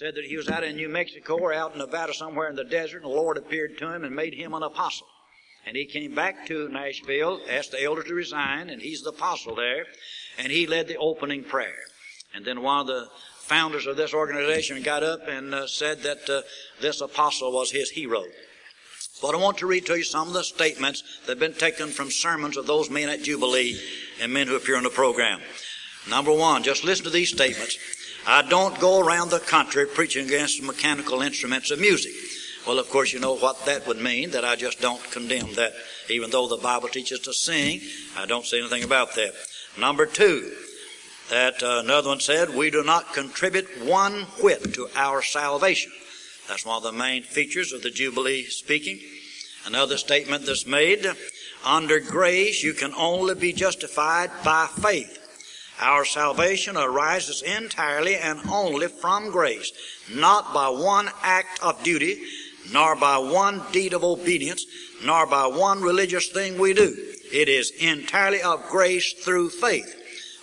said that he was out in New Mexico or out in Nevada somewhere in the desert, and the Lord appeared to him and made him an apostle. And he came back to Nashville, asked the elder to resign, and he's the apostle there, and he led the opening prayer. And then one of the founders of this organization got up and uh, said that uh, this apostle was his hero. But I want to read to you some of the statements that have been taken from sermons of those men at Jubilee and men who appear on the program. Number one, just listen to these statements. I don't go around the country preaching against mechanical instruments of music. Well, of course, you know what that would mean, that I just don't condemn that. Even though the Bible teaches to sing, I don't say anything about that. Number two, that uh, another one said, we do not contribute one whit to our salvation. That's one of the main features of the Jubilee speaking. Another statement that's made, under grace you can only be justified by faith. Our salvation arises entirely and only from grace, not by one act of duty, nor by one deed of obedience, nor by one religious thing we do. It is entirely of grace through faith.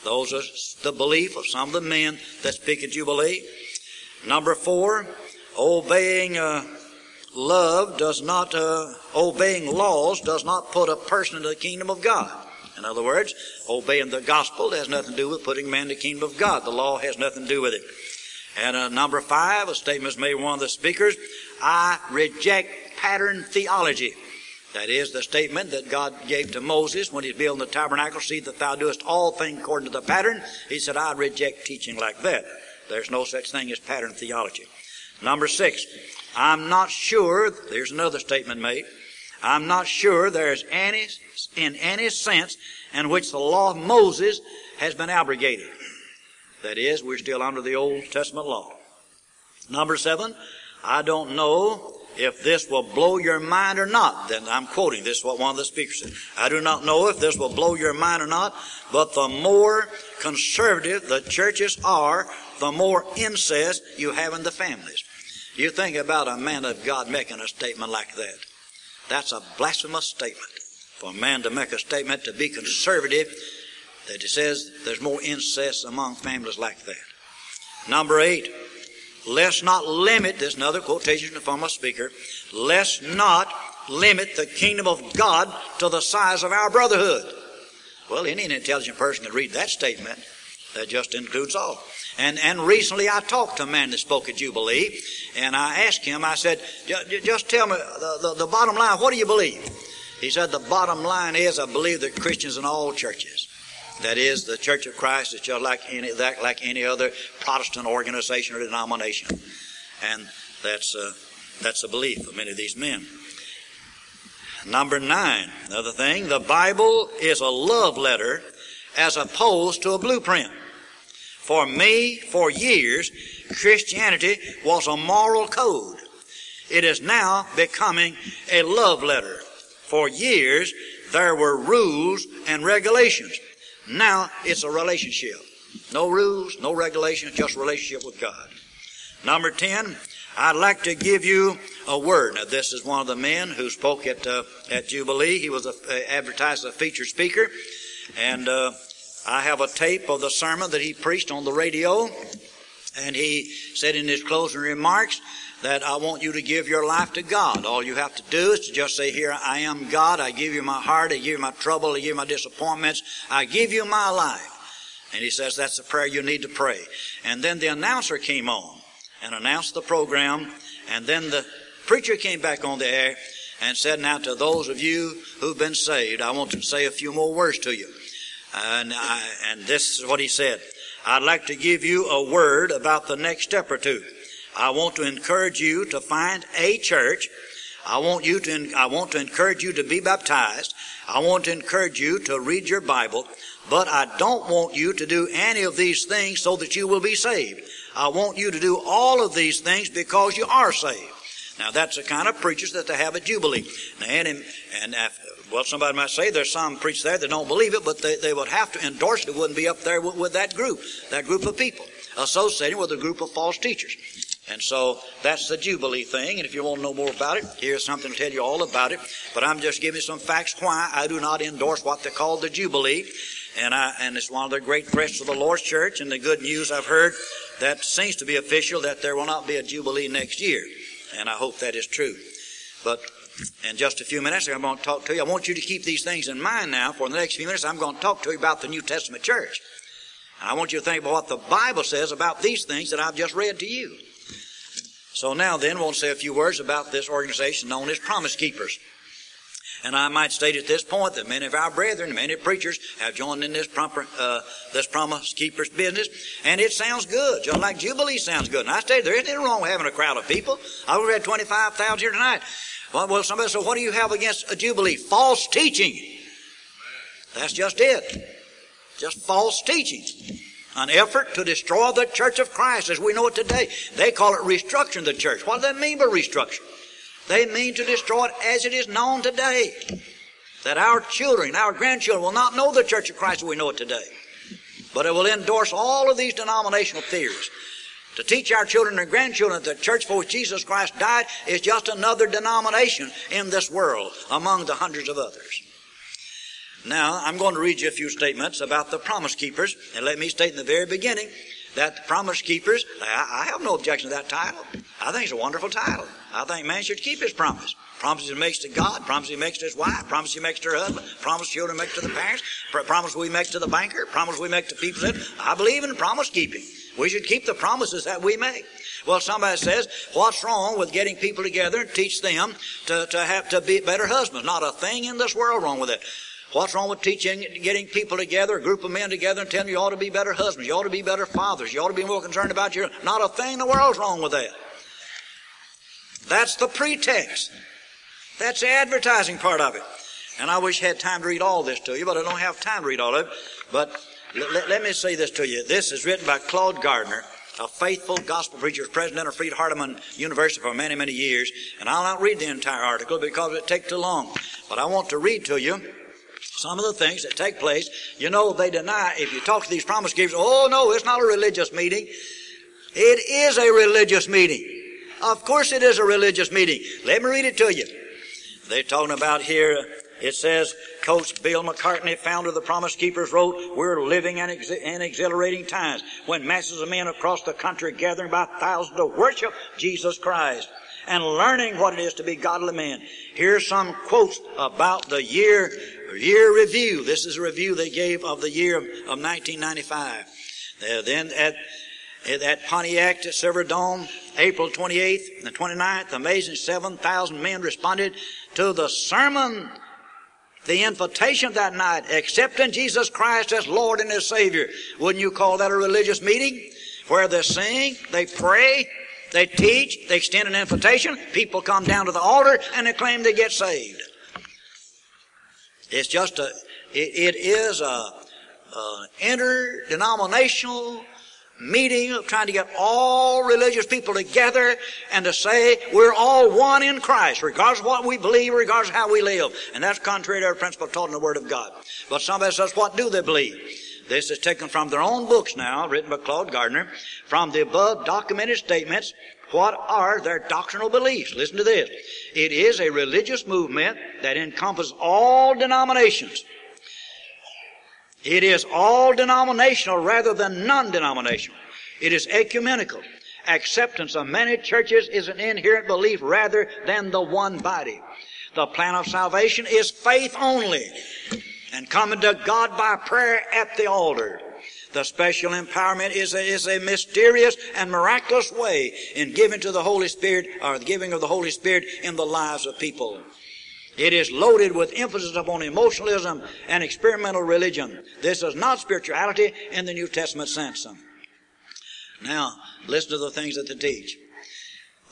Those are the belief of some of the men that speak at Jubilee. Number four, obeying uh, love does not, uh, obeying laws does not put a person into the kingdom of God. In other words, obeying the gospel has nothing to do with putting man in the kingdom of God. The law has nothing to do with it. And uh, number five, a statement is made by one of the speakers. I reject pattern theology. That is the statement that God gave to Moses when he's building the tabernacle. See that thou doest all things according to the pattern. He said, I reject teaching like that. There's no such thing as pattern theology. Number six, I'm not sure, there's another statement made, I'm not sure there's any, in any sense in which the law of Moses has been abrogated. That is, we're still under the Old Testament law. Number seven, I don't know if this will blow your mind or not. Then I'm quoting this, what one of the speakers said. I do not know if this will blow your mind or not, but the more conservative the churches are, the more incest you have in the families. You think about a man of God making a statement like that. That's a blasphemous statement. For a man to make a statement to be conservative, that he says there's more incest among families like that. Number eight, let's not limit, this another quotation from a speaker, let's not limit the kingdom of God to the size of our brotherhood. Well, any intelligent person can read that statement. That just includes all. And, and recently I talked to a man that spoke at Jubilee, and I asked him, I said, just tell me the, the, the bottom line, what do you believe? He said, the bottom line is I believe that Christians in all churches, that is, the Church of Christ is just like any, that, like any other Protestant organization or denomination. And that's, uh, that's the belief of many of these men. Number nine, another thing, the Bible is a love letter as opposed to a blueprint. For me, for years, Christianity was a moral code. It is now becoming a love letter. For years, there were rules and regulations. Now it's a relationship. No rules, no regulations, just relationship with God. Number 10, I'd like to give you a word. Now, this is one of the men who spoke at, uh, at Jubilee. He was a, uh, advertised as a featured speaker. And uh, I have a tape of the sermon that he preached on the radio, and he said in his closing remarks that I want you to give your life to God. All you have to do is to just say, Here I am, God. I give you my heart. I give you my trouble. I give you my disappointments. I give you my life. And he says that's the prayer you need to pray. And then the announcer came on and announced the program. And then the preacher came back on the air and said, Now to those of you who've been saved, I want to say a few more words to you. And, I, and this is what he said. I'd like to give you a word about the next step or two. I want to encourage you to find a church. I want you to, I want to encourage you to be baptized. I want to encourage you to read your Bible. But I don't want you to do any of these things so that you will be saved. I want you to do all of these things because you are saved. Now that's the kind of preachers that they have at Jubilee. And, and well, somebody might say there's some preachers there that don't believe it, but they, they would have to endorse it. It wouldn't be up there with, with that group, that group of people, associating with a group of false teachers. And so that's the Jubilee thing. And if you want to know more about it, here's something to tell you all about it. But I'm just giving you some facts why I do not endorse what they call the Jubilee. And I, and it's one of the great threats of the Lord's church. And the good news I've heard that seems to be official that there will not be a Jubilee next year. And I hope that is true. But in just a few minutes, I'm going to talk to you. I want you to keep these things in mind now. For the next few minutes, I'm going to talk to you about the New Testament church. And I want you to think about what the Bible says about these things that I've just read to you. So now then, we'll say a few words about this organization known as Promise Keepers. And I might state at this point that many of our brethren, many preachers have joined in this, proper, uh, this promise keepers business, and it sounds good, just like Jubilee sounds good. And I say there isn't anything wrong with having a crowd of people. I have had 25,000 here tonight. Well, well, somebody said, what do you have against a Jubilee? False teaching. That's just it. Just false teaching. An effort to destroy the church of Christ as we know it today. They call it restructuring the church. What does that mean by restructure? They mean to destroy it as it is known today. That our children, our grandchildren will not know the church of Christ as we know it today. But it will endorse all of these denominational theories. To teach our children and grandchildren that the church for which Jesus Christ died is just another denomination in this world among the hundreds of others. Now, I'm going to read you a few statements about the Promise Keepers, and let me state in the very beginning that the Promise Keepers, I, I have no objection to that title. I think it's a wonderful title. I think man should keep his promise. Promises he makes to God, promises he makes to his wife, promises he makes to her husband, promises children make to the parents, promises we make to the banker, promises we make to people. I believe in promise keeping. We should keep the promises that we make. Well, somebody says, what's wrong with getting people together and teach them to, to have to be better husbands? Not a thing in this world wrong with it. What's wrong with teaching, getting people together, a group of men together, and telling them you ought to be better husbands, you ought to be better fathers, you ought to be more concerned about your. Not a thing in the world's wrong with that. That's the pretext. That's the advertising part of it. And I wish I had time to read all this to you, but I don't have time to read all of it. But let, let me say this to you. This is written by Claude Gardner, a faithful gospel preacher, president of Freed Hardeman University for many, many years. And I'll not read the entire article because it takes too long. But I want to read to you some of the things that take place. You know, they deny, if you talk to these promise givers, oh no, it's not a religious meeting. It is a religious meeting. Of course it is a religious meeting. Let me read it to you. They're talking about here, it says, Coach Bill McCartney, founder of the Promise Keepers, wrote, We're living in, ex- in exhilarating times when masses of men across the country gathering by thousands to worship Jesus Christ and learning what it is to be godly men. Here's some quotes about the year, year review. This is a review they gave of the year of, of 1995. Uh, then at at Pontiac at Silverdome, April 28th and the 29th, amazing 7,000 men responded to the sermon, the invitation that night, accepting Jesus Christ as Lord and as Savior. Wouldn't you call that a religious meeting? Where they sing, they pray, they teach, they extend an invitation, people come down to the altar and they claim they get saved. It's just a, it, it is a, a interdenominational meeting of trying to get all religious people together and to say we're all one in Christ, regardless of what we believe, regardless of how we live. And that's contrary to our principle taught in the Word of God. But somebody says, what do they believe? This is taken from their own books now, written by Claude Gardner. From the above documented statements, what are their doctrinal beliefs? Listen to this. It is a religious movement that encompasses all denominations it is all denominational rather than non-denominational. It is ecumenical. Acceptance of many churches is an inherent belief rather than the one body. The plan of salvation is faith only and coming to God by prayer at the altar. The special empowerment is a, is a mysterious and miraculous way in giving to the Holy Spirit or the giving of the Holy Spirit in the lives of people. It is loaded with emphasis upon emotionalism and experimental religion. This is not spirituality in the New Testament sense. Now, listen to the things that they teach.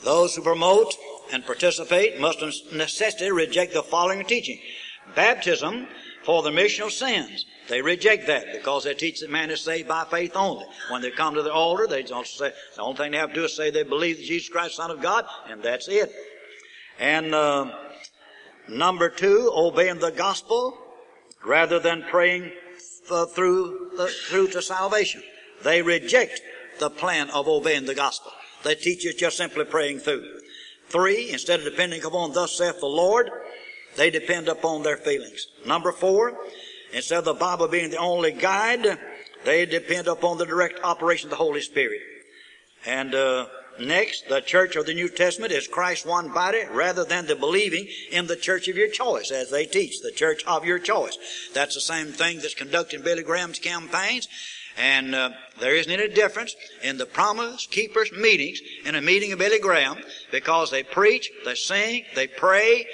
Those who promote and participate must of necessity reject the following teaching. Baptism for the remission of sins. They reject that because they teach that man is saved by faith only. When they come to the altar, they also say the only thing they have to do is say they believe Jesus Christ, Son of God, and that's it. And uh, Number two, obeying the gospel rather than praying through, the, through to salvation. They reject the plan of obeying the gospel. They teach you just simply praying through. Three, instead of depending upon thus saith the Lord, they depend upon their feelings. Number four, instead of the Bible being the only guide, they depend upon the direct operation of the Holy Spirit. And uh, next, the church of the New Testament is Christ's one body rather than the believing in the church of your choice, as they teach, the church of your choice. That's the same thing that's conducting Billy Graham's campaigns. And uh, there isn't any difference in the promise keepers meetings in a meeting of Billy Graham because they preach, they sing, they pray,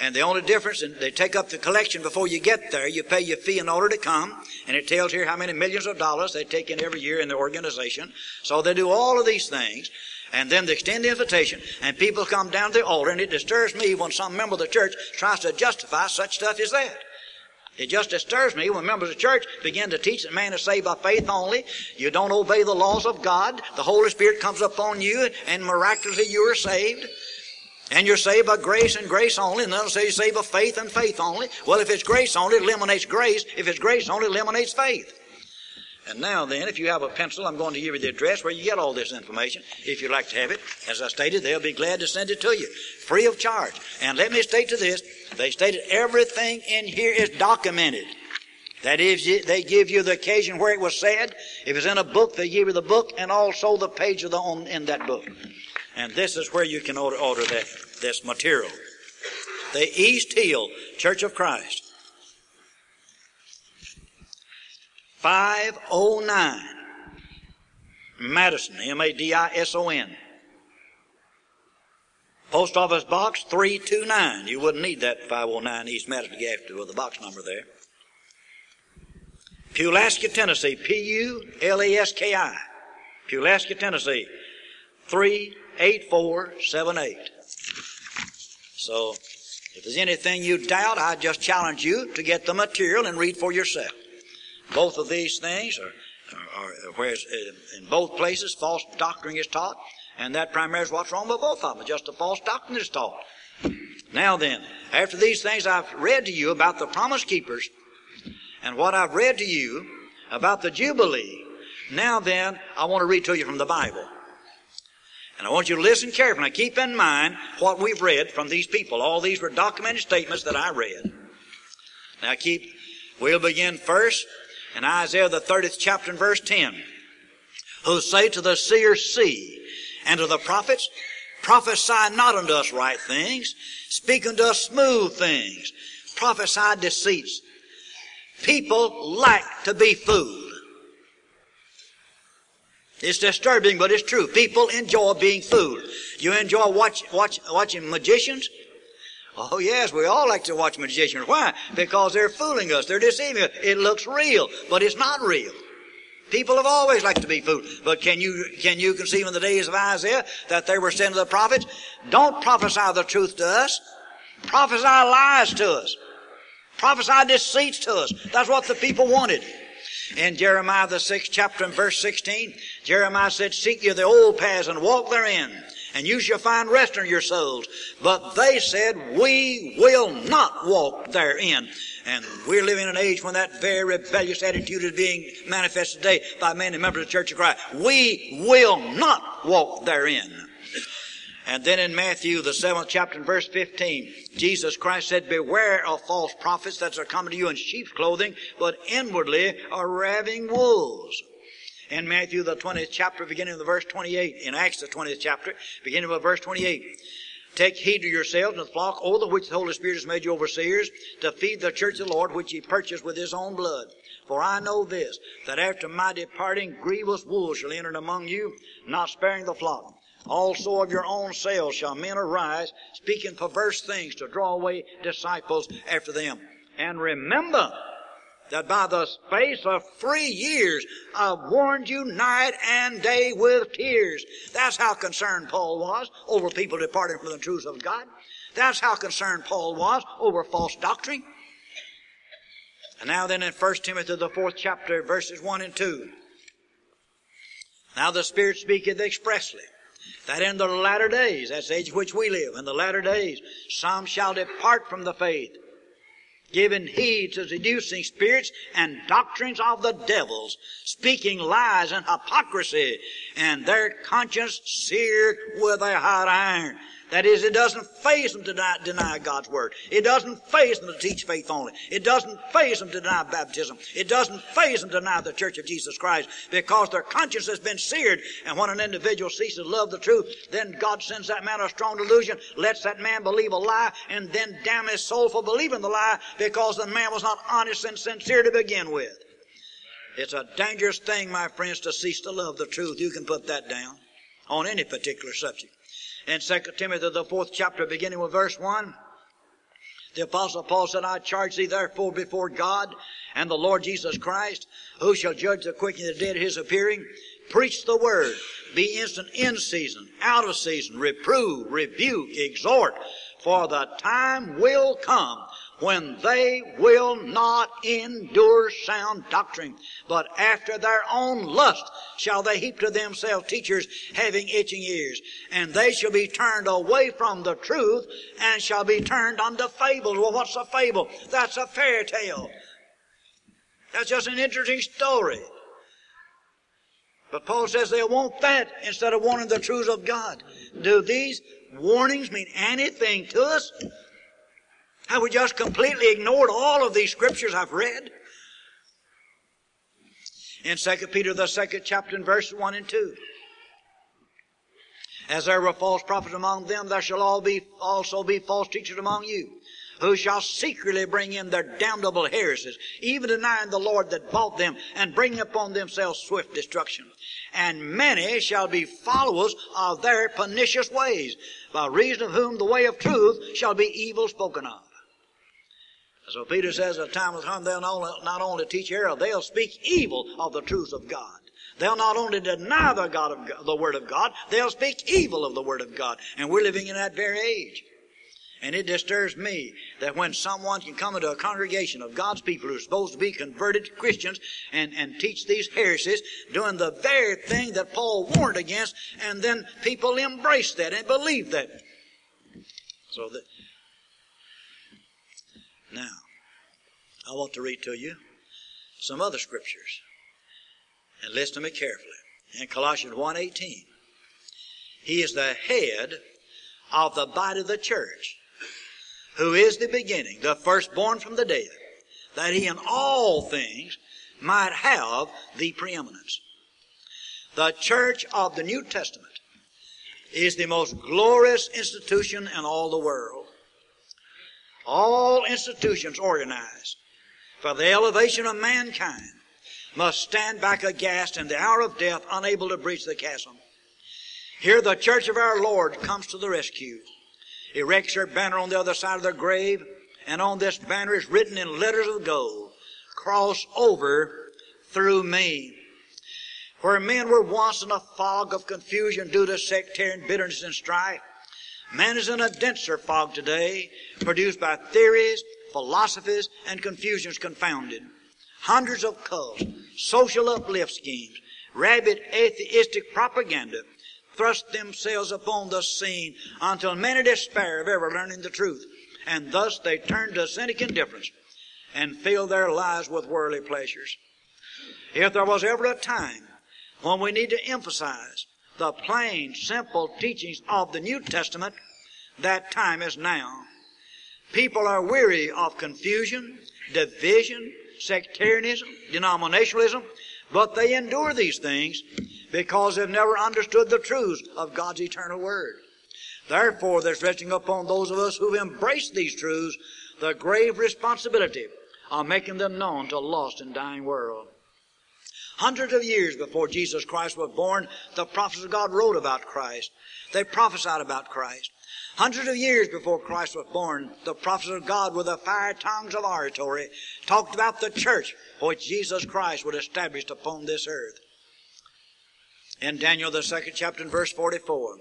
and the only difference, is they take up the collection before you get there. You pay your fee in order to come, and it tells here how many millions of dollars they take in every year in the organization. So they do all of these things, and then they extend the invitation, and people come down to the altar, and it disturbs me when some member of the church tries to justify such stuff as that. It just disturbs me when members of the church begin to teach that man is saved by faith only. You don't obey the laws of God. The Holy Spirit comes upon you, and miraculously you are saved. And you're saved by grace and grace only, and they'll say you're saved by faith and faith only. Well, if it's grace only, it eliminates grace. If it's grace only, it eliminates faith. And now then, if you have a pencil, I'm going to give you the address where you get all this information. If you'd like to have it, as I stated, they'll be glad to send it to you, free of charge. And let me state to this, they stated everything in here is documented. That is, they give you the occasion where it was said. If it's in a book, they give you the book and also the page of the on, in that book. And this is where you can order, order that, this material. The East Hill Church of Christ. 509 Madison, M-A-D-I-S-O-N. Post Office Box 329. You wouldn't need that 509 East Madison after with the box number there. Pulaski, Tennessee. P-U-L-A-S-K-I. Pulaski, Tennessee. 38478. So, if there's anything you doubt, I just challenge you to get the material and read for yourself. Both of these things are, are, are whereas uh, in both places false doctrine is taught, and that primarily is what's wrong with both of them. Just a false doctrine is taught. Now then, after these things I've read to you about the promise keepers, and what I've read to you about the Jubilee, now then, I want to read to you from the Bible. And I want you to listen carefully. Keep in mind what we've read from these people. All these were documented statements that I read. Now keep, we'll begin first in Isaiah the 30th chapter and verse 10. Who say to the seer, see, and to the prophets, prophesy not unto us right things, speak unto us smooth things, prophesy deceits. People like to be fooled. It's disturbing, but it's true. People enjoy being fooled. You enjoy watch, watch, watching magicians? Oh yes, we all like to watch magicians. Why? Because they're fooling us. They're deceiving us. It looks real, but it's not real. People have always liked to be fooled. But can you, can you conceive in the days of Isaiah that they were to the prophets, don't prophesy the truth to us. Prophesy lies to us. Prophesy deceits to us. That's what the people wanted. In Jeremiah the sixth chapter and verse 16, Jeremiah said, Seek ye the old paths and walk therein, and you shall find rest in your souls. But they said, We will not walk therein. And we're living in an age when that very rebellious attitude is being manifested today by many members of the Church of Christ. We will not walk therein. And then in Matthew, the seventh chapter and verse 15, Jesus Christ said, Beware of false prophets that are coming to you in sheep's clothing, but inwardly are raving wolves. In Matthew, the 20th chapter, beginning of the verse 28, in Acts, the 20th chapter, beginning of verse 28, Take heed to yourselves and the flock over which the Holy Spirit has made you overseers to feed the church of the Lord which he purchased with his own blood. For I know this, that after my departing, grievous wolves shall enter among you, not sparing the flock. Also of your own selves shall men arise, speaking perverse things to draw away disciples after them. And remember that by the space of three years I've warned you night and day with tears. That's how concerned Paul was over people departing from the truths of God. That's how concerned Paul was over false doctrine. And now then in 1 Timothy the fourth chapter verses 1 and 2. Now the Spirit speaketh expressly that in the latter days, that's the age which we live, in the latter days, some shall depart from the faith, giving heed to seducing spirits and doctrines of the devils, speaking lies and hypocrisy, and their conscience seared with a hot iron. That is, it doesn't faze them to deny, deny, God's Word. It doesn't faze them to teach faith only. It doesn't faze them to deny baptism. It doesn't faze them to deny the Church of Jesus Christ because their conscience has been seared. And when an individual ceases to love the truth, then God sends that man a strong delusion, lets that man believe a lie, and then damn his soul for believing the lie because the man was not honest and sincere to begin with. It's a dangerous thing, my friends, to cease to love the truth. You can put that down on any particular subject in 2 Timothy, the fourth chapter, beginning with verse 1. The apostle Paul said, I charge thee therefore before God and the Lord Jesus Christ, who shall judge the quick and the dead his appearing. Preach the word. Be instant in season, out of season. Reprove, rebuke, exhort. For the time will come when they will not endure sound doctrine, but after their own lust shall they heap to themselves teachers having itching ears, and they shall be turned away from the truth and shall be turned unto fables. Well, what's a fable? That's a fairy tale. That's just an interesting story. But Paul says they want that instead of wanting the truths of God. Do these warnings mean anything to us? Have we just completely ignored all of these scriptures I've read? In 2 Peter, the second chapter, in verses 1 and 2. As there were false prophets among them, there shall all be, also be false teachers among you, who shall secretly bring in their damnable heresies, even denying the Lord that bought them, and bring upon themselves swift destruction. And many shall be followers of their pernicious ways, by reason of whom the way of truth shall be evil spoken of. So Peter says, "A time will come they'll not only teach error, they'll speak evil of the truth of God. They'll not only deny the God of God, the Word of God, they'll speak evil of the Word of God. And we're living in that very age. And it disturbs me that when someone can come into a congregation of God's people who are supposed to be converted Christians and, and teach these heresies, doing the very thing that Paul warned against, and then people embrace that and believe that. So that now, I want to read to you some other scriptures. And listen to me carefully. In Colossians 1.18, He is the head of the body of the church, who is the beginning, the firstborn from the dead, that He in all things might have the preeminence. The church of the New Testament is the most glorious institution in all the world all institutions organized for the elevation of mankind must stand back aghast in the hour of death, unable to breach the chasm. Here the church of our Lord comes to the rescue, erects her banner on the other side of the grave, and on this banner is written in letters of gold, cross over through me. Where men were once in a fog of confusion due to sectarian bitterness and strife, Man is in a denser fog today, produced by theories, philosophies, and confusions confounded. Hundreds of cults, social uplift schemes, rabid atheistic propaganda thrust themselves upon the scene until many despair of ever learning the truth, and thus they turn to cynic indifference and fill their lives with worldly pleasures. If there was ever a time when we need to emphasize the plain, simple teachings of the New Testament, that time is now. People are weary of confusion, division, sectarianism, denominationalism, but they endure these things because they've never understood the truths of God's eternal Word. Therefore, there's resting upon those of us who've embraced these truths the grave responsibility of making them known to a lost and dying world. Hundreds of years before Jesus Christ was born, the prophets of God wrote about Christ. They prophesied about Christ. Hundreds of years before Christ was born, the prophets of God with the fire tongues of oratory talked about the church which Jesus Christ would establish upon this earth. In Daniel, the second chapter, and verse 44,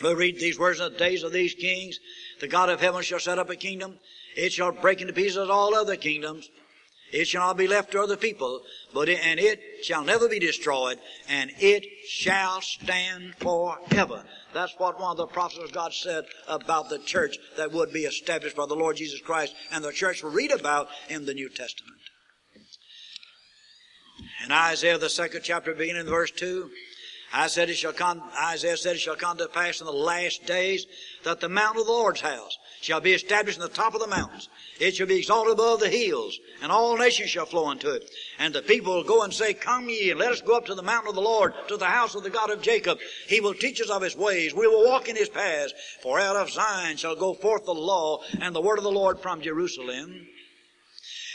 we read these words in the days of these kings, the God of heaven shall set up a kingdom. It shall break into pieces all other kingdoms it shall not be left to other people, but it, and it shall never be destroyed, and it shall stand forever. That's what one of the prophets of God said about the church that would be established by the Lord Jesus Christ, and the church we read about in the New Testament. In Isaiah the second chapter, beginning in verse two, I said it shall come, Isaiah said it shall come to pass in the last days that the mountain of the Lord's house shall be established in the top of the mountains. It shall be exalted above the hills, and all nations shall flow unto it. And the people will go and say, Come ye, and let us go up to the mountain of the Lord, to the house of the God of Jacob. He will teach us of his ways. We will walk in his paths. For out of Zion shall go forth the law and the word of the Lord from Jerusalem.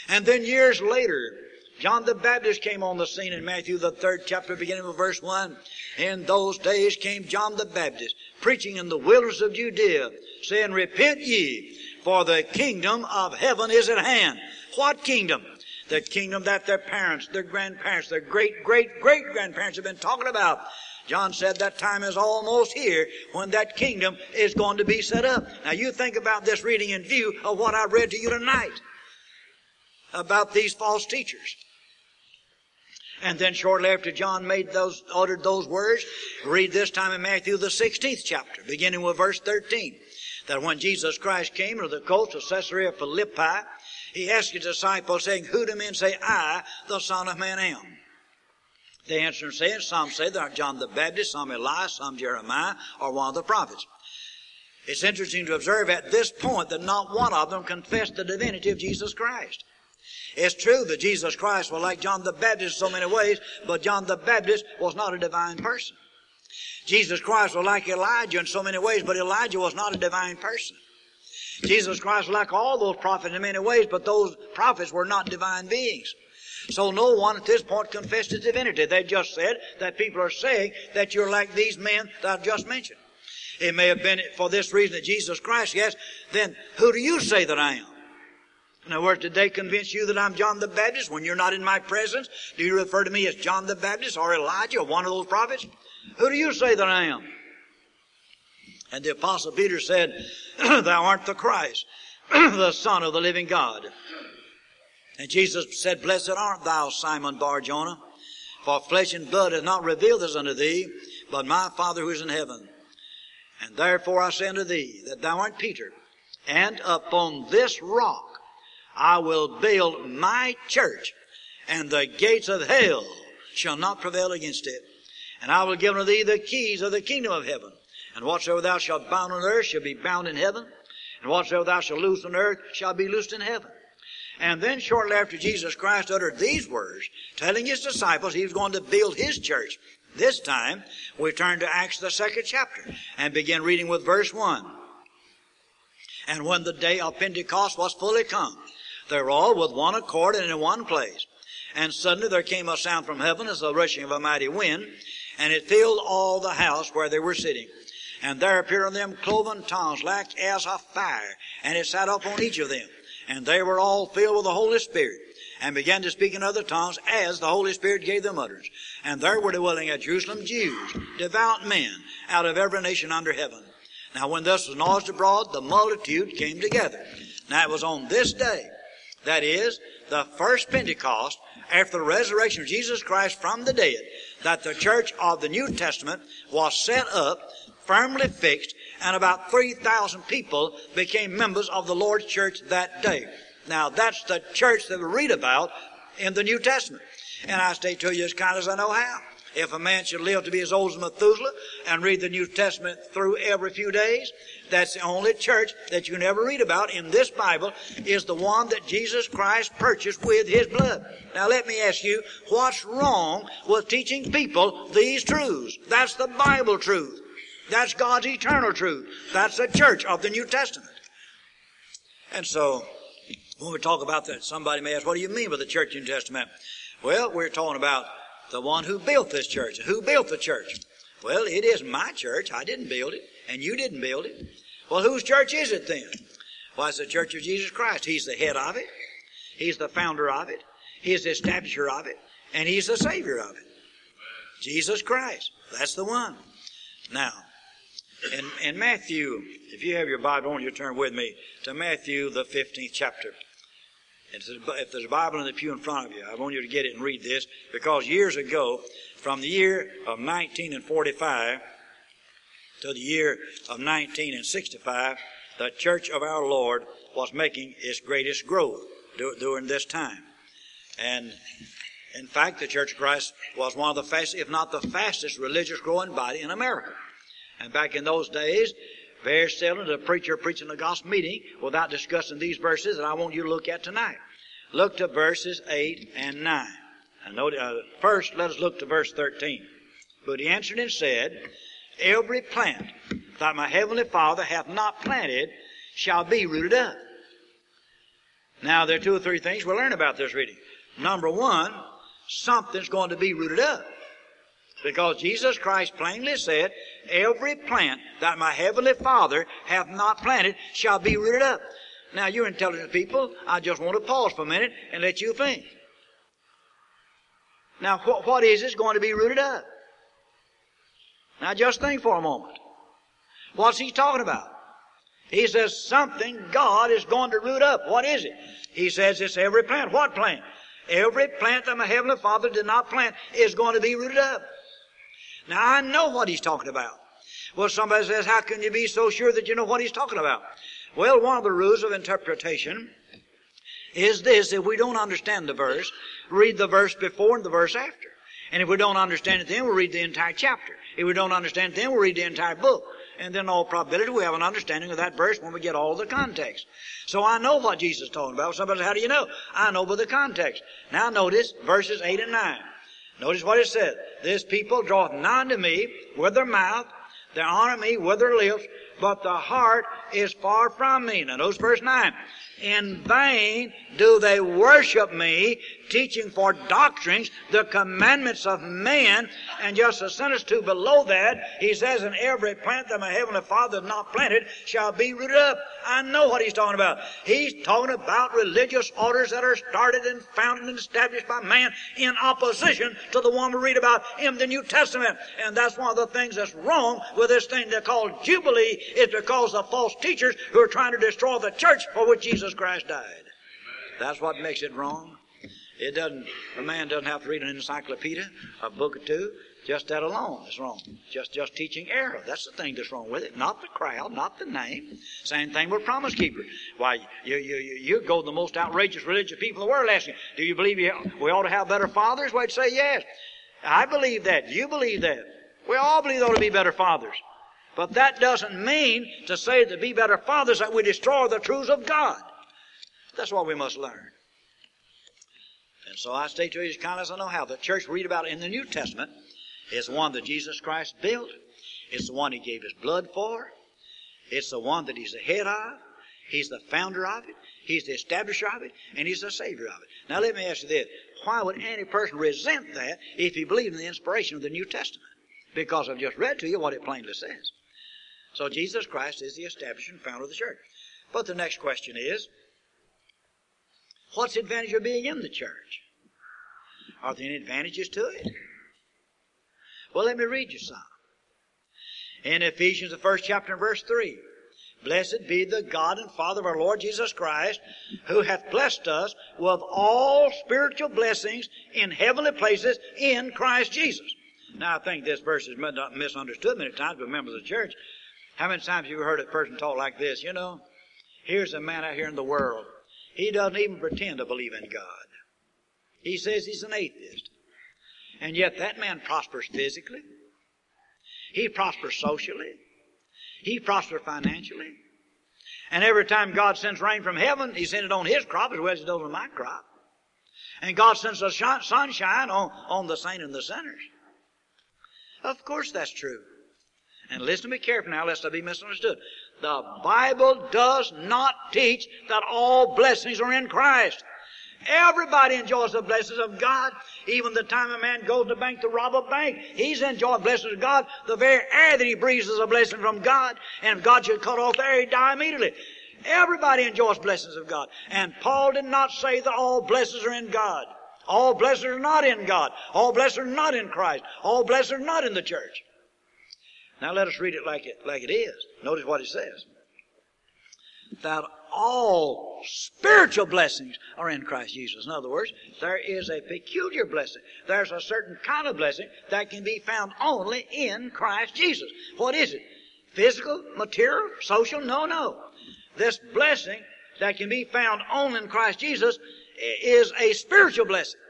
And then years later, John the Baptist came on the scene in Matthew, the third chapter, beginning with verse 1. In those days came John the Baptist, preaching in the wilderness of Judea, saying, Repent ye, for the kingdom of heaven is at hand. What kingdom? The kingdom that their parents, their grandparents, their great, great, great grandparents have been talking about. John said that time is almost here when that kingdom is going to be set up. Now you think about this reading in view of what I read to you tonight about these false teachers. And then shortly after John made those, uttered those words, read this time in Matthew the 16th chapter, beginning with verse 13. That when Jesus Christ came to the coast of Caesarea Philippi, he asked his disciples, saying, Who do men say I, the Son of Man, am? They answered and said, Some say that John the Baptist, some Elias, some Jeremiah, or one of the prophets. It's interesting to observe at this point that not one of them confessed the divinity of Jesus Christ. It's true that Jesus Christ was like John the Baptist in so many ways, but John the Baptist was not a divine person. Jesus Christ was like Elijah in so many ways, but Elijah was not a divine person. Jesus Christ was like all those prophets in many ways, but those prophets were not divine beings. So no one at this point confessed his divinity. They just said that people are saying that you're like these men that I've just mentioned. It may have been for this reason that Jesus Christ, yes, then who do you say that I am? In other words, did they convince you that I'm John the Baptist when you're not in my presence? Do you refer to me as John the Baptist or Elijah or one of those prophets? Who do you say that I am? And the apostle Peter said, thou art the Christ, the son of the living God. And Jesus said, blessed art thou, Simon Bar-Jonah, for flesh and blood has not revealed this unto thee, but my Father who is in heaven. And therefore I say unto thee, that thou art Peter, and upon this rock I will build my church, and the gates of hell shall not prevail against it. And I will give unto thee the keys of the kingdom of heaven. And whatsoever thou shalt bound on earth shall be bound in heaven. And whatsoever thou shalt loose on earth shall be loosed in heaven. And then shortly after Jesus Christ uttered these words, telling his disciples he was going to build his church. This time, we turn to Acts the second chapter and begin reading with verse 1. And when the day of Pentecost was fully come, they were all with one accord and in one place. And suddenly there came a sound from heaven as the rushing of a mighty wind, and it filled all the house where they were sitting. And there appeared unto them cloven tongues like as of fire, and it sat upon each of them. And they were all filled with the Holy Spirit, and began to speak in other tongues as the Holy Spirit gave them utterance. And there were dwelling at Jerusalem Jews, devout men, out of every nation under heaven. Now when this was noised abroad, the multitude came together. Now it was on this day that is, the first Pentecost after the resurrection of Jesus Christ from the dead, that the church of the New Testament was set up, firmly fixed, and about 3,000 people became members of the Lord's church that day. Now, that's the church that we read about in the New Testament. And I stay to you as kind as I know how. If a man should live to be as old as Methuselah and read the New Testament through every few days, that's the only church that you never read about in this Bible is the one that Jesus Christ purchased with His blood. Now let me ask you, what's wrong with teaching people these truths? That's the Bible truth. That's God's eternal truth. That's the church of the New Testament. And so, when we talk about that, somebody may ask, what do you mean by the church in Testament? Well, we're talking about the one who built this church. Who built the church? Well, it is my church. I didn't build it and you didn't build it. Well, whose church is it then? Well, it's the church of Jesus Christ. He's the head of it. He's the founder of it. He's the establisher of it. And He's the Savior of it. Jesus Christ. That's the one. Now, in, in Matthew, if you have your Bible, I want you to turn with me to Matthew, the 15th chapter. If there's a Bible in the pew in front of you, I want you to get it and read this because years ago, from the year of 1945, to the year of 1965, the Church of our Lord was making its greatest growth during this time. And In fact, the Church of Christ was one of the fastest, if not the fastest, religious growing body in America. And back in those days, very seldom did a preacher preach in a gospel meeting without discussing these verses that I want you to look at tonight. Look to verses 8 and 9. And uh, first, let us look to verse 13. But he answered and said, Every plant that my heavenly Father hath not planted shall be rooted up. Now, there are two or three things we'll learn about this reading. Number one, something's going to be rooted up. Because Jesus Christ plainly said, Every plant that my heavenly Father hath not planted shall be rooted up. Now, you're intelligent people. I just want to pause for a minute and let you think. Now, what, what is this going to be rooted up? Now, just think for a moment. What's he talking about? He says something God is going to root up. What is it? He says it's every plant. What plant? Every plant that my Heavenly Father did not plant is going to be rooted up. Now I know what he's talking about. Well, somebody says, how can you be so sure that you know what he's talking about? Well, one of the rules of interpretation is this, if we don't understand the verse, read the verse before and the verse after. And if we don't understand it then, we'll read the entire chapter. If we don't understand it then, we'll read the entire book. And then, in all probability, we have an understanding of that verse when we get all the context. So I know what Jesus is talking about. Somebody says, how do you know? I know by the context. Now notice verses 8 and 9. Notice what it says. This people draweth nigh to me with their mouth, they honor me with their lips, but the heart is far from me. Now notice verse 9. In vain do they worship me, teaching for doctrines the commandments of men. And just a sentence two below that, he says, And every plant that my heavenly Father has not planted shall be rooted up. I know what he's talking about. He's talking about religious orders that are started and founded and established by man in opposition to the one we read about in the New Testament. And that's one of the things that's wrong with this thing they call Jubilee is because of false teachers who are trying to destroy the church for which Jesus Christ died. That's what makes it wrong. It doesn't, a man doesn't have to read an encyclopedia, a book or two. Just that alone is wrong. Just just teaching error. That's the thing that's wrong with it. Not the crowd, not the name. Same thing with Promise keepers. Why, you, you, you, go to the most outrageous religious people in the world asking, do you believe you, we ought to have better fathers? Well, would say yes. I believe that. You believe that. We all believe there ought to be better fathers. But that doesn't mean to say to be better fathers that we destroy the truths of God. That's what we must learn. And so I state to you as kindly as I know how. The church we read about in the New Testament is one that Jesus Christ built. It's the one He gave His blood for. It's the one that He's the head of. He's the founder of it. He's the establisher of it. And He's the Savior of it. Now let me ask you this. Why would any person resent that if he believed in the inspiration of the New Testament? Because I've just read to you what it plainly says. So Jesus Christ is the establisher and founder of the church. But the next question is, What's the advantage of being in the church? Are there any advantages to it? Well, let me read you some. In Ephesians, the first chapter, and verse 3. Blessed be the God and Father of our Lord Jesus Christ, who hath blessed us with all spiritual blessings in heavenly places in Christ Jesus. Now, I think this verse is misunderstood many times by members of the church. How many times have you heard a person talk like this? You know, here's a man out here in the world. He doesn't even pretend to believe in God. He says he's an atheist. And yet that man prospers physically. He prospers socially. He prospers financially. And every time God sends rain from heaven, He sends it on His crop as well as He does on my crop. And God sends the sunshine on, on the saint and the sinners. Of course that's true. And listen to me carefully now, lest I be misunderstood. The Bible does not teach that all blessings are in Christ. Everybody enjoys the blessings of God. Even the time a man goes to the bank to rob a bank, he's enjoying blessings of God. The very air that he breathes is a blessing from God. And if God should cut off air, he'd die immediately. Everybody enjoys blessings of God. And Paul did not say that all blessings are in God. All blessings are not in God. All blessings are not in Christ. All blessings are not in the church. Now let us read it like it, like it is. Notice what it says. That all spiritual blessings are in Christ Jesus. In other words, there is a peculiar blessing. There's a certain kind of blessing that can be found only in Christ Jesus. What is it? Physical, material, social? No, no. This blessing that can be found only in Christ Jesus is a spiritual blessing.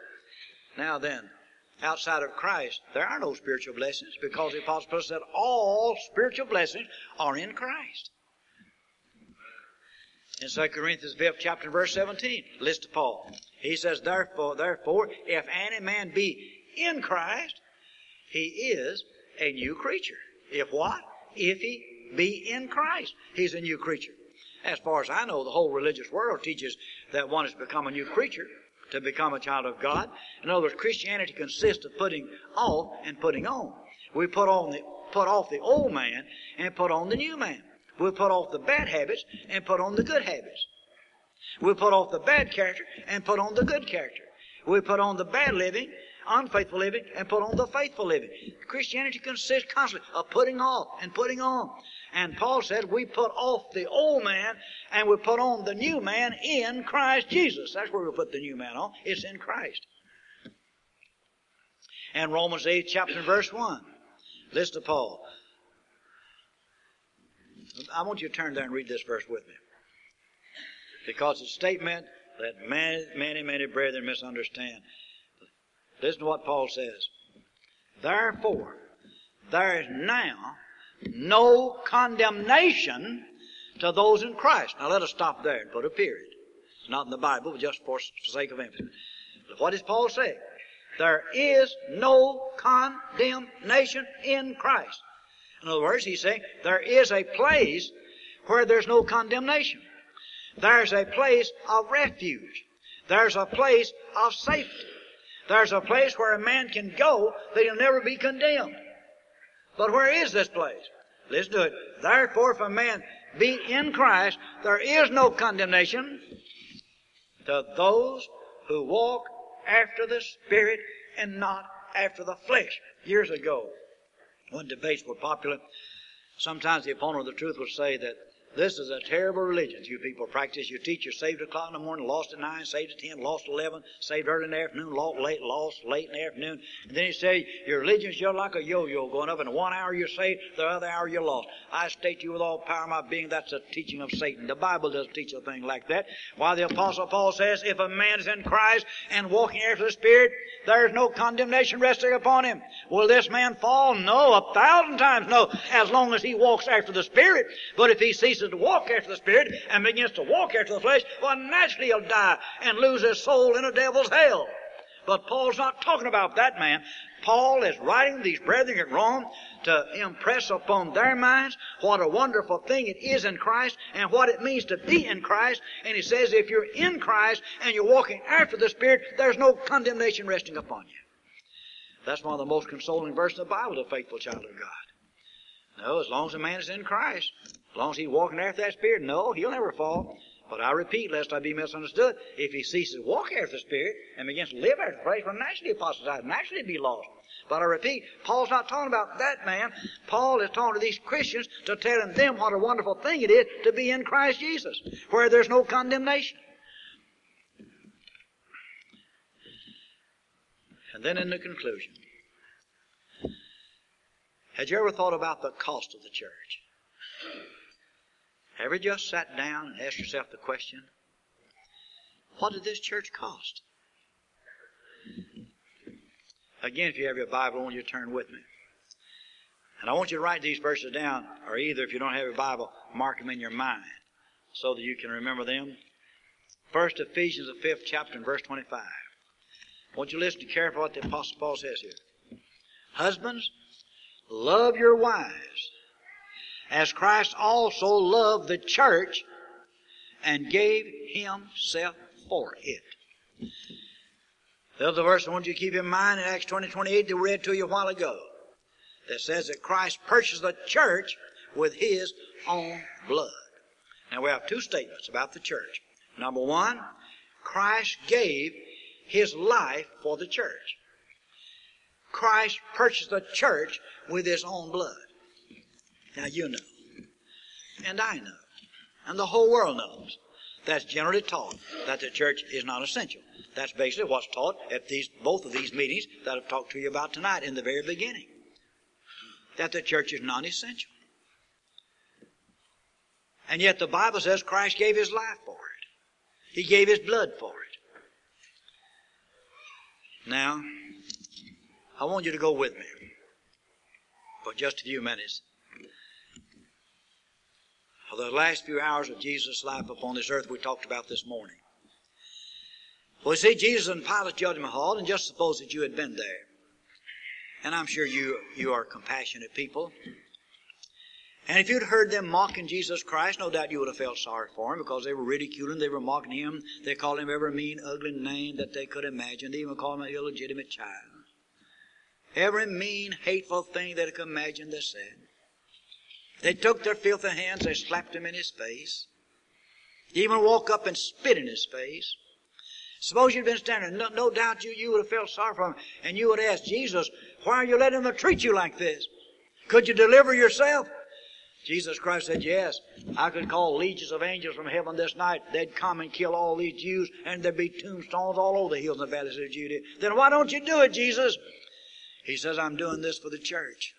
Now then, outside of Christ, there are no spiritual blessings because the Apostle said all spiritual blessings are in Christ. In 2 Corinthians 5 chapter verse 17, list to Paul. He says, Therefore, therefore, if any man be in Christ, he is a new creature. If what? If he be in Christ, he's a new creature. As far as I know, the whole religious world teaches that one has become a new creature to become a child of God. In other words, Christianity consists of putting off and putting on. We put on the put off the old man and put on the new man. We put off the bad habits and put on the good habits. We put off the bad character and put on the good character. We put on the bad living, unfaithful living, and put on the faithful living. Christianity consists constantly of putting off and putting on. And Paul said we put off the old man and we put on the new man in Christ Jesus. That's where we put the new man on. It's in Christ. And Romans 8, chapter and verse 1. Listen to Paul. I want you to turn there and read this verse with me. Because it's a statement that many, many, many brethren misunderstand. Listen to what Paul says. Therefore, there is now no condemnation to those in Christ. Now let us stop there and put a period. It's not in the Bible, but just for the sake of emphasis. What does Paul say? There is no condemnation in Christ. In other words, he's saying there is a place where there's no condemnation. There's a place of refuge. There's a place of safety. There's a place where a man can go that he'll never be condemned. But where is this place? Listen to it. Therefore, if a man be in Christ, there is no condemnation to those who walk after the Spirit and not after the flesh. Years ago, when debates were popular, sometimes the opponent of the truth would say that this is a terrible religion you people practice. You teach you're saved at o'clock in the morning, lost at nine, saved at ten, lost at eleven, saved early in the afternoon, lost late, lost late in the afternoon. And then you say your religion's just like a yo-yo going up. In one hour you're saved, the other hour you're lost. I state you with all power of my being, that's a teaching of Satan. The Bible doesn't teach a thing like that. Why the Apostle Paul says, if a man is in Christ and walking after the Spirit, there's no condemnation resting upon him. Will this man fall? No, a thousand times no, as long as he walks after the Spirit. But if he ceases to walk after the Spirit and begins to walk after the flesh, well, naturally he'll die and lose his soul in a devil's hell. But Paul's not talking about that man. Paul is writing these brethren at Rome to impress upon their minds what a wonderful thing it is in Christ and what it means to be in Christ. And he says if you're in Christ and you're walking after the Spirit, there's no condemnation resting upon you. That's one of the most consoling verses in the Bible to a faithful child of God. No, as long as a man is in Christ, as long as he's walking after that Spirit, no, he'll never fall. But I repeat, lest I be misunderstood, if he ceases to walk after the Spirit and begins to live after the flesh, well, naturally apostatize, and naturally be lost. But I repeat, Paul's not talking about that man. Paul is talking to these Christians to telling them what a wonderful thing it is to be in Christ Jesus, where there's no condemnation. And then in the conclusion, had you ever thought about the cost of the church? Ever just sat down and asked yourself the question, what did this church cost? Again, if you have your Bible, I want you to turn with me. And I want you to write these verses down, or either if you don't have your Bible, mark them in your mind so that you can remember them. First Ephesians, the fifth chapter, and verse 25. I want you to listen to carefully what the Apostle Paul says here. Husbands, love your wives as Christ also loved the church and gave himself for it. The other verse I want you to keep in mind in Acts 20, 28 that we read to you a while ago that says that Christ purchased the church with his own blood. Now we have two statements about the church. Number one, Christ gave his life for the church. Christ purchased the church with his own blood. Now you know. And I know. And the whole world knows. That's generally taught that the church is not essential. That's basically what's taught at these both of these meetings that I've talked to you about tonight in the very beginning. That the church is non-essential. And yet the Bible says Christ gave his life for it. He gave his blood for it. Now, I want you to go with me for just a few minutes. For the last few hours of Jesus' life upon this earth we talked about this morning. Well, you see, Jesus in Pilate's judgment hall, and just suppose that you had been there. And I'm sure you, you are compassionate people. And if you'd heard them mocking Jesus Christ, no doubt you would have felt sorry for him because they were ridiculing, they were mocking him. They called him every mean, ugly name that they could imagine. They even called him an illegitimate child. Every mean, hateful thing that they could imagine, they said. They took their filthy hands, they slapped him in his face. even walked up and spit in his face. Suppose you'd been standing, no, no doubt you, you would have felt sorry for him, and you would asked Jesus, why are you letting them treat you like this? Could you deliver yourself? Jesus Christ said, Yes, I could call legions of angels from heaven this night. They'd come and kill all these Jews, and there'd be tombstones all over the hills and valleys of Judea. Then why don't you do it, Jesus? He says, I'm doing this for the church.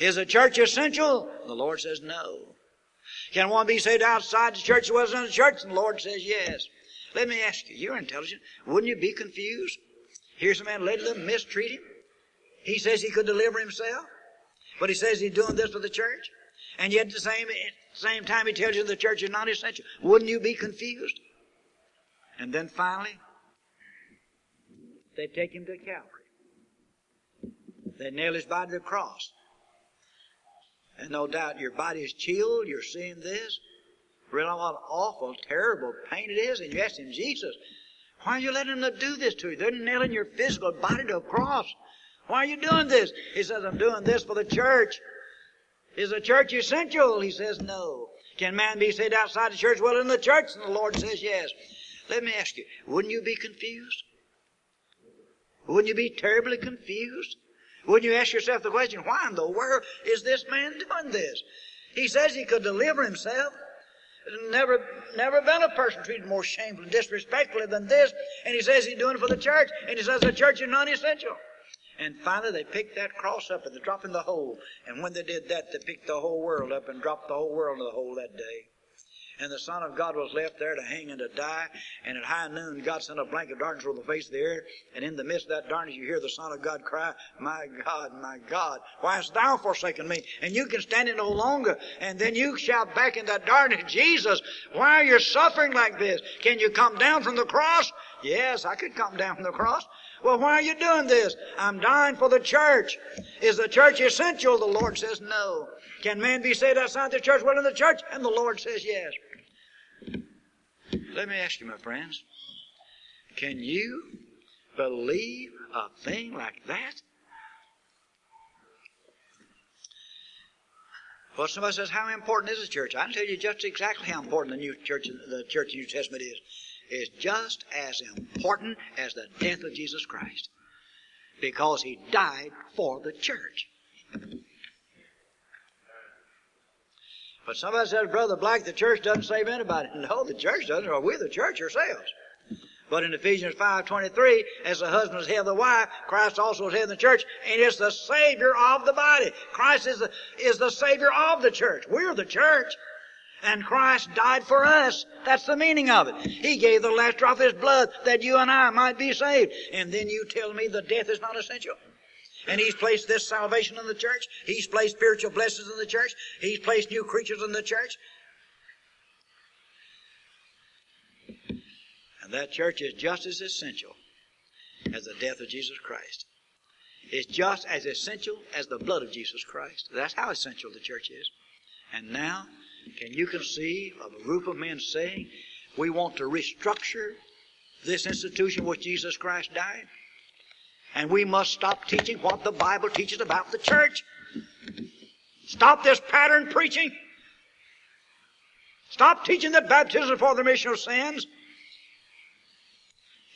Is the church essential? The Lord says, no. Can one be saved outside the church as in the church? And the Lord says, yes. Let me ask you, you're intelligent. Wouldn't you be confused? Here's a man letting them mistreat him. He says he could deliver himself, but he says he's doing this for the church. And yet at the same, same time he tells you the church is not essential. Wouldn't you be confused? And then finally, they take him to Calvary. They nail his body to the cross. And no doubt your body is chilled. You're seeing this. Realize what awful, terrible pain it is. And you ask him, Jesus, why are you letting them do this to you? They're nailing your physical body to a cross. Why are you doing this? He says, I'm doing this for the church. Is the church essential? He says, no. Can man be saved outside the church? Well, in the church. And the Lord says, yes. Let me ask you, wouldn't you be confused? Wouldn't you be terribly confused? Wouldn't you ask yourself the question, why in the world is this man doing this? He says he could deliver himself. Never, never been a person treated more shamefully and disrespectfully than this. And he says he's doing it for the church. And he says the church is non-essential. And finally they picked that cross up and they dropped in the hole. And when they did that, they picked the whole world up and dropped the whole world in the hole that day and the Son of God was left there to hang and to die. And at high noon, God sent a blanket of darkness over the face of the earth. And in the midst of that darkness, you hear the Son of God cry, My God, my God, why hast thou forsaken me? And you can stand it no longer. And then you shout back in that darkness, Jesus, why are you suffering like this? Can you come down from the cross? Yes, I could come down from the cross. Well, why are you doing this? I'm dying for the church. Is the church essential? The Lord says no. Can man be saved outside the church? Well, in the church. And the Lord says yes. Let me ask you, my friends, can you believe a thing like that? Well, somebody says, how important is the church? I can tell you just exactly how important the new church, the church of the New Testament is. It's just as important as the death of Jesus Christ. Because he died for the church. But somebody says, Brother Black, the church doesn't save anybody. No, the church doesn't, or we're the church ourselves. But in Ephesians 5.23, as the husband is head of the wife, Christ also is head of the church, and is the Savior of the body. Christ is the, is the Savior of the church. We're the church. And Christ died for us. That's the meaning of it. He gave the last drop of His blood that you and I might be saved. And then you tell me the death is not essential? And He's placed this salvation in the church. He's placed spiritual blessings in the church. He's placed new creatures in the church. And that church is just as essential as the death of Jesus Christ. It's just as essential as the blood of Jesus Christ. That's how essential the church is. And now, can you conceive of a group of men saying, we want to restructure this institution which Jesus Christ died? And we must stop teaching what the Bible teaches about the church. Stop this pattern preaching. Stop teaching that baptism is for the remission of sins.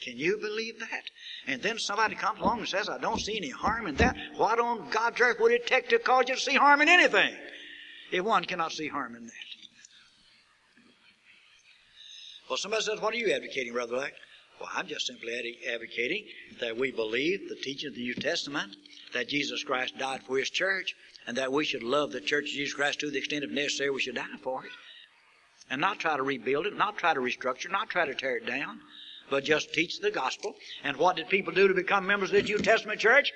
Can you believe that? And then somebody comes along and says, I don't see any harm in that. What on God's earth would it take to cause you to see harm in anything? If one cannot see harm in that. Well, somebody says, What are you advocating, Brother Black? Well, I'm just simply advocating that we believe the teaching of the New Testament, that Jesus Christ died for His church, and that we should love the church of Jesus Christ to the extent if necessary we should die for it. And not try to rebuild it, not try to restructure, not try to tear it down, but just teach the gospel. And what did people do to become members of the New Testament church?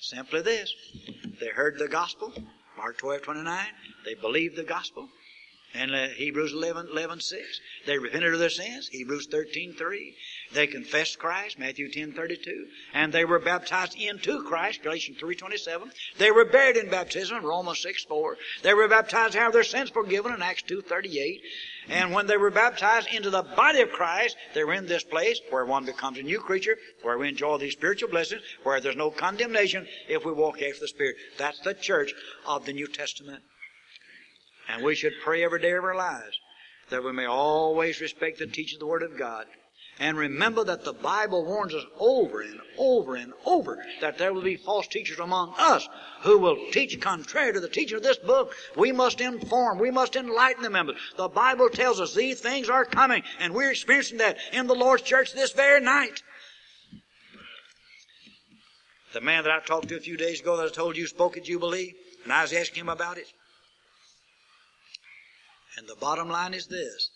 Simply this. They heard the gospel, Mark 12, 29. They believed the gospel. And uh, Hebrews 11, 11, 6. They repented of their sins, Hebrews 13, 3. They confessed Christ, Matthew 10, 32. And they were baptized into Christ, Galatians 3, 27. They were buried in baptism, Romans 6, 4. They were baptized to have their sins forgiven in Acts 2, 38. And when they were baptized into the body of Christ, they were in this place where one becomes a new creature, where we enjoy these spiritual blessings, where there's no condemnation if we walk after the Spirit. That's the church of the New Testament. And we should pray every day of our lives that we may always respect the teaching of the Word of God. And remember that the Bible warns us over and over and over that there will be false teachers among us who will teach contrary to the teaching of this book. We must inform, we must enlighten the members. The Bible tells us these things are coming, and we're experiencing that in the Lord's church this very night. The man that I talked to a few days ago that I told you spoke at Jubilee, and I was asking him about it. And the bottom line is this.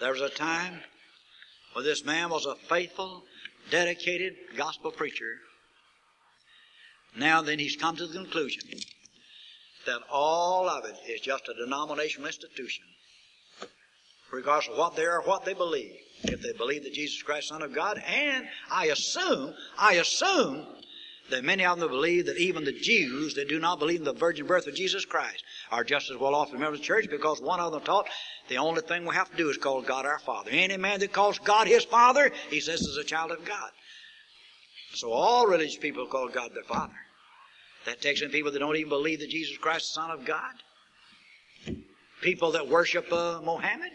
There was a time when this man was a faithful, dedicated gospel preacher. Now then he's come to the conclusion that all of it is just a denominational institution. Regardless of what they are, what they believe. If they believe that Jesus Christ, is Son of God, and I assume, I assume that many of them believe that even the Jews that do not believe in the virgin birth of Jesus Christ are just as well off to members of the church because one of them taught the only thing we have to do is call God our Father. Any man that calls God his Father, he says is a child of God. So all religious people call God their Father. That takes in people that don't even believe that Jesus Christ is the Son of God. People that worship uh, Mohammed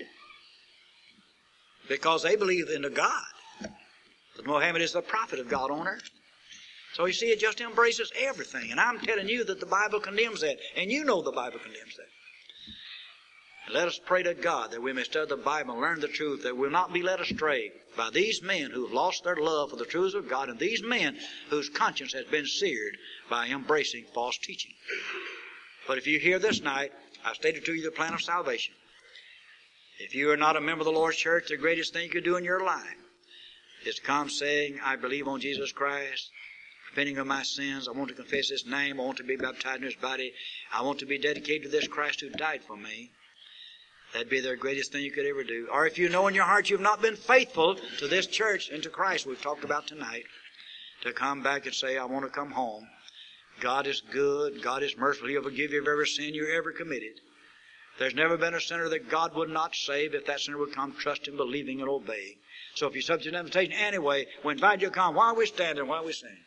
because they believe in a God. That Mohammed is the prophet of God on earth. So you see, it just embraces everything. And I'm telling you that the Bible condemns that. And you know the Bible condemns that. Let us pray to God that we may study the Bible and learn the truth, that we'll not be led astray by these men who've lost their love for the truths of God and these men whose conscience has been seared by embracing false teaching. But if you hear this night, I stated to you the plan of salvation. If you are not a member of the Lord's church, the greatest thing you could do in your life is come saying, I believe on Jesus Christ repenting of my sins. I want to confess His name. I want to be baptized in His body. I want to be dedicated to this Christ who died for me. That'd be the greatest thing you could ever do. Or if you know in your heart you've not been faithful to this church and to Christ we've talked about tonight, to come back and say, I want to come home. God is good. God is merciful. He'll forgive you of every sin you ever committed. There's never been a sinner that God would not save if that sinner would come trusting, believing, and obeying. So if you're subject to invitation anyway, we invite you to come. Why are we standing? Why are we singing?